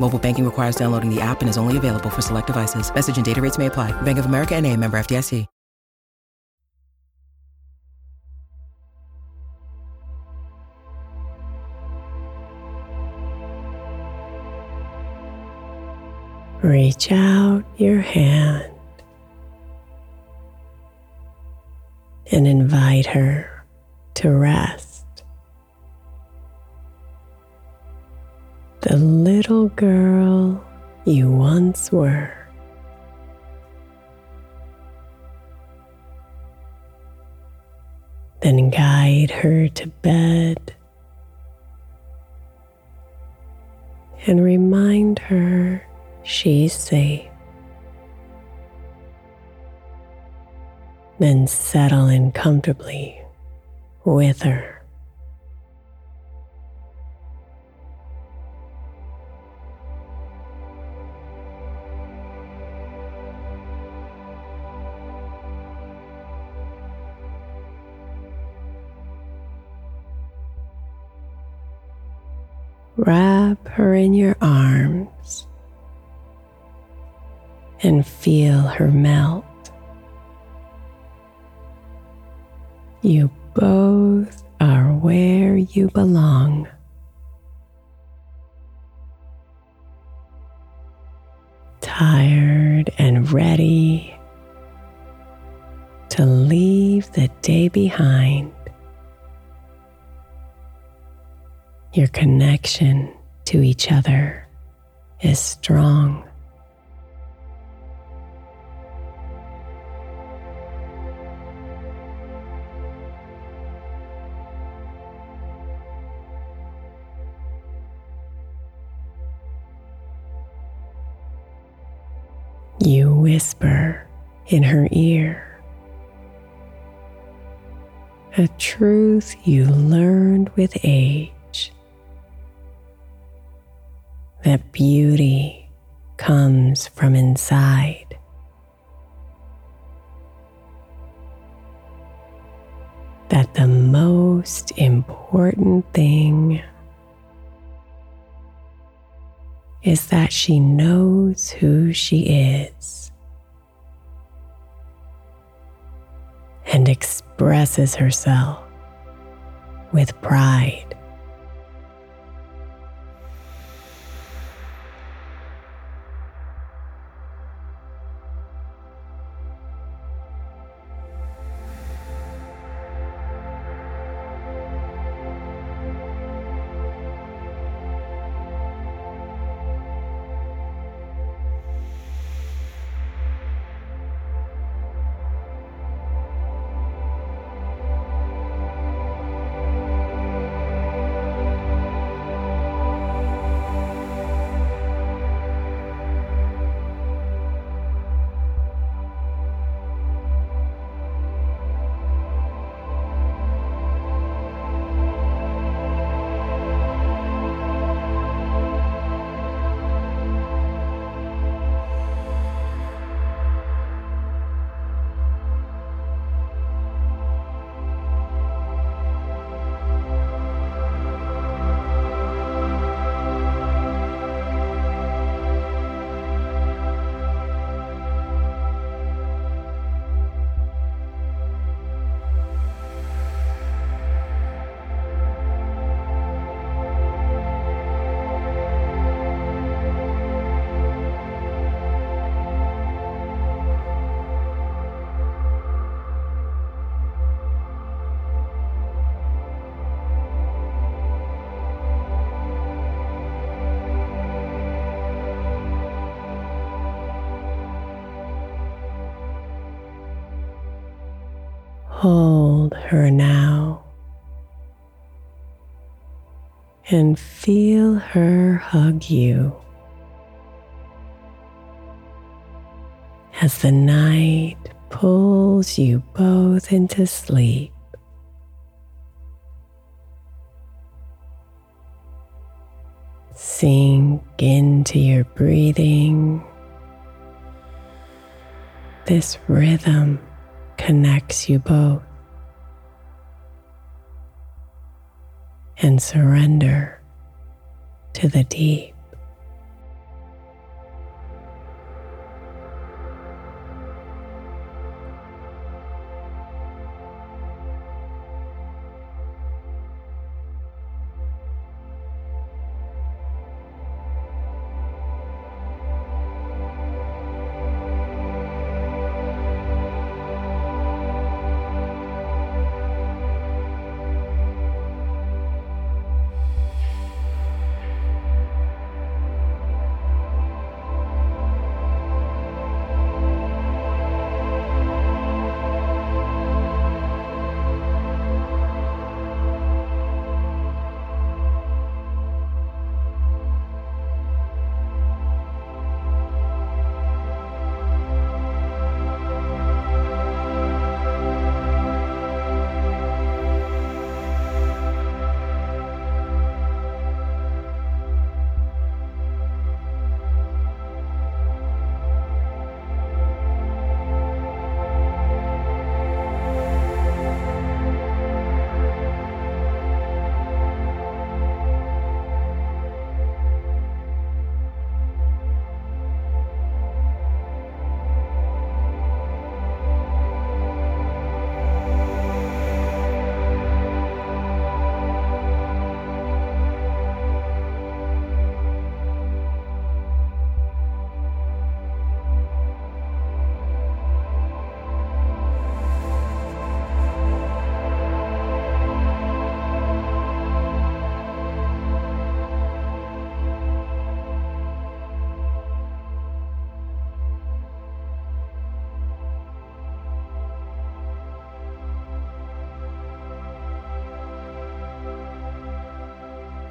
Mobile banking requires downloading the app and is only available for select devices. Message and data rates may apply. Bank of America N.A. member FDIC. Reach out your hand and invite her to rest. The little girl you once were. Then guide her to bed and remind her she's safe. Then settle in comfortably with her. Wrap her in your arms and feel her melt. You both are where you belong. Tired and ready to leave the day behind. Your connection to each other is strong. You whisper in her ear a truth you learned with age that beauty comes from inside. That the most important thing is that she knows who she is and expresses herself with pride. Hold her now and feel her hug you as the night pulls you both into sleep. Sink into your breathing. This rhythm connects you both. And surrender to the deep.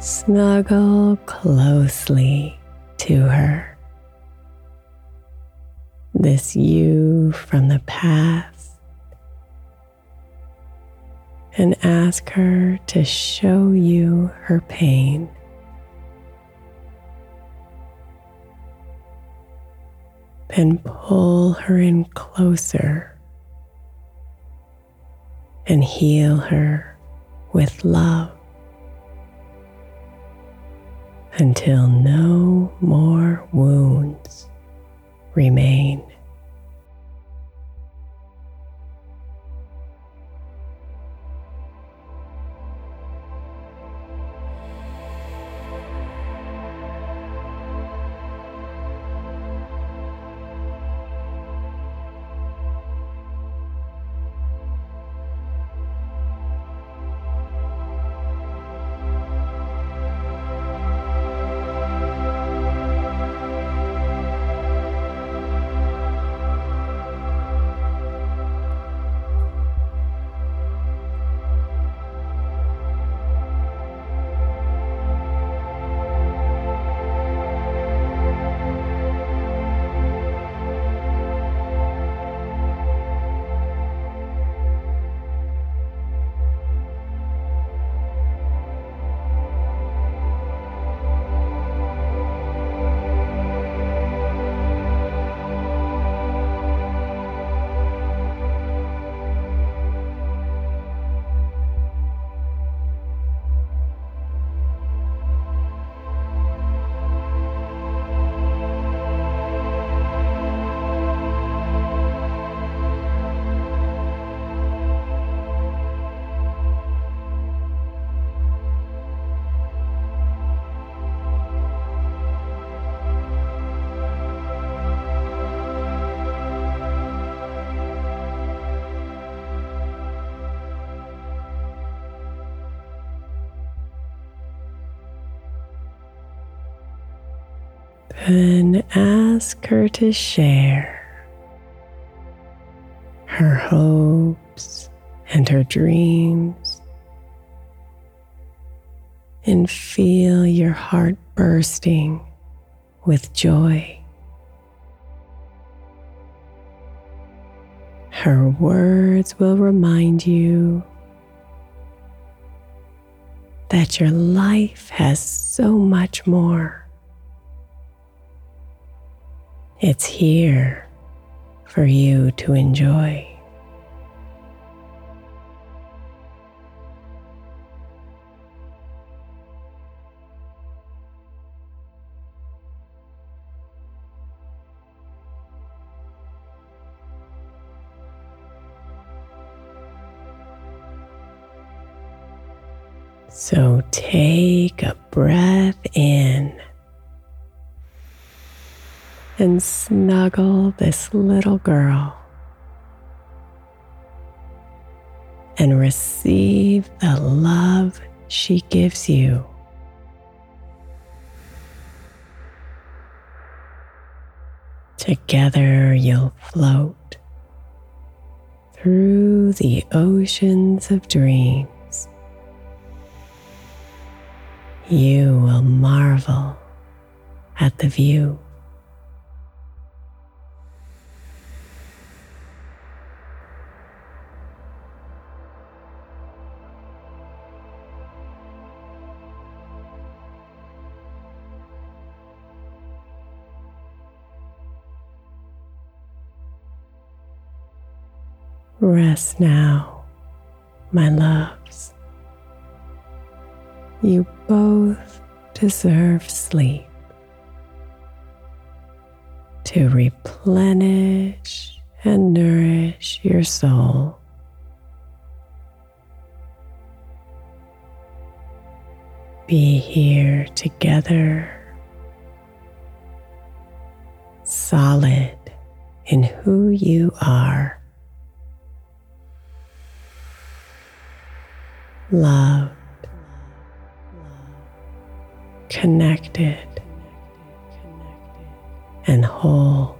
Snuggle closely to her. This you from the past. And ask her to show you her pain. Then pull her in closer and heal her with love until no more wounds remain. Then ask her to share her hopes and her dreams. And feel your heart bursting with joy. Her words will remind you that your life has so much more. It's here for you to enjoy. So take a breath in and snuggle this little girl and receive the love she gives you. Together you'll float through the oceans of dreams. you will marvel at the view. Rest now, my loves. You both deserve sleep to replenish and nourish your soul. Be here together, solid in who you are. Love connected and whole.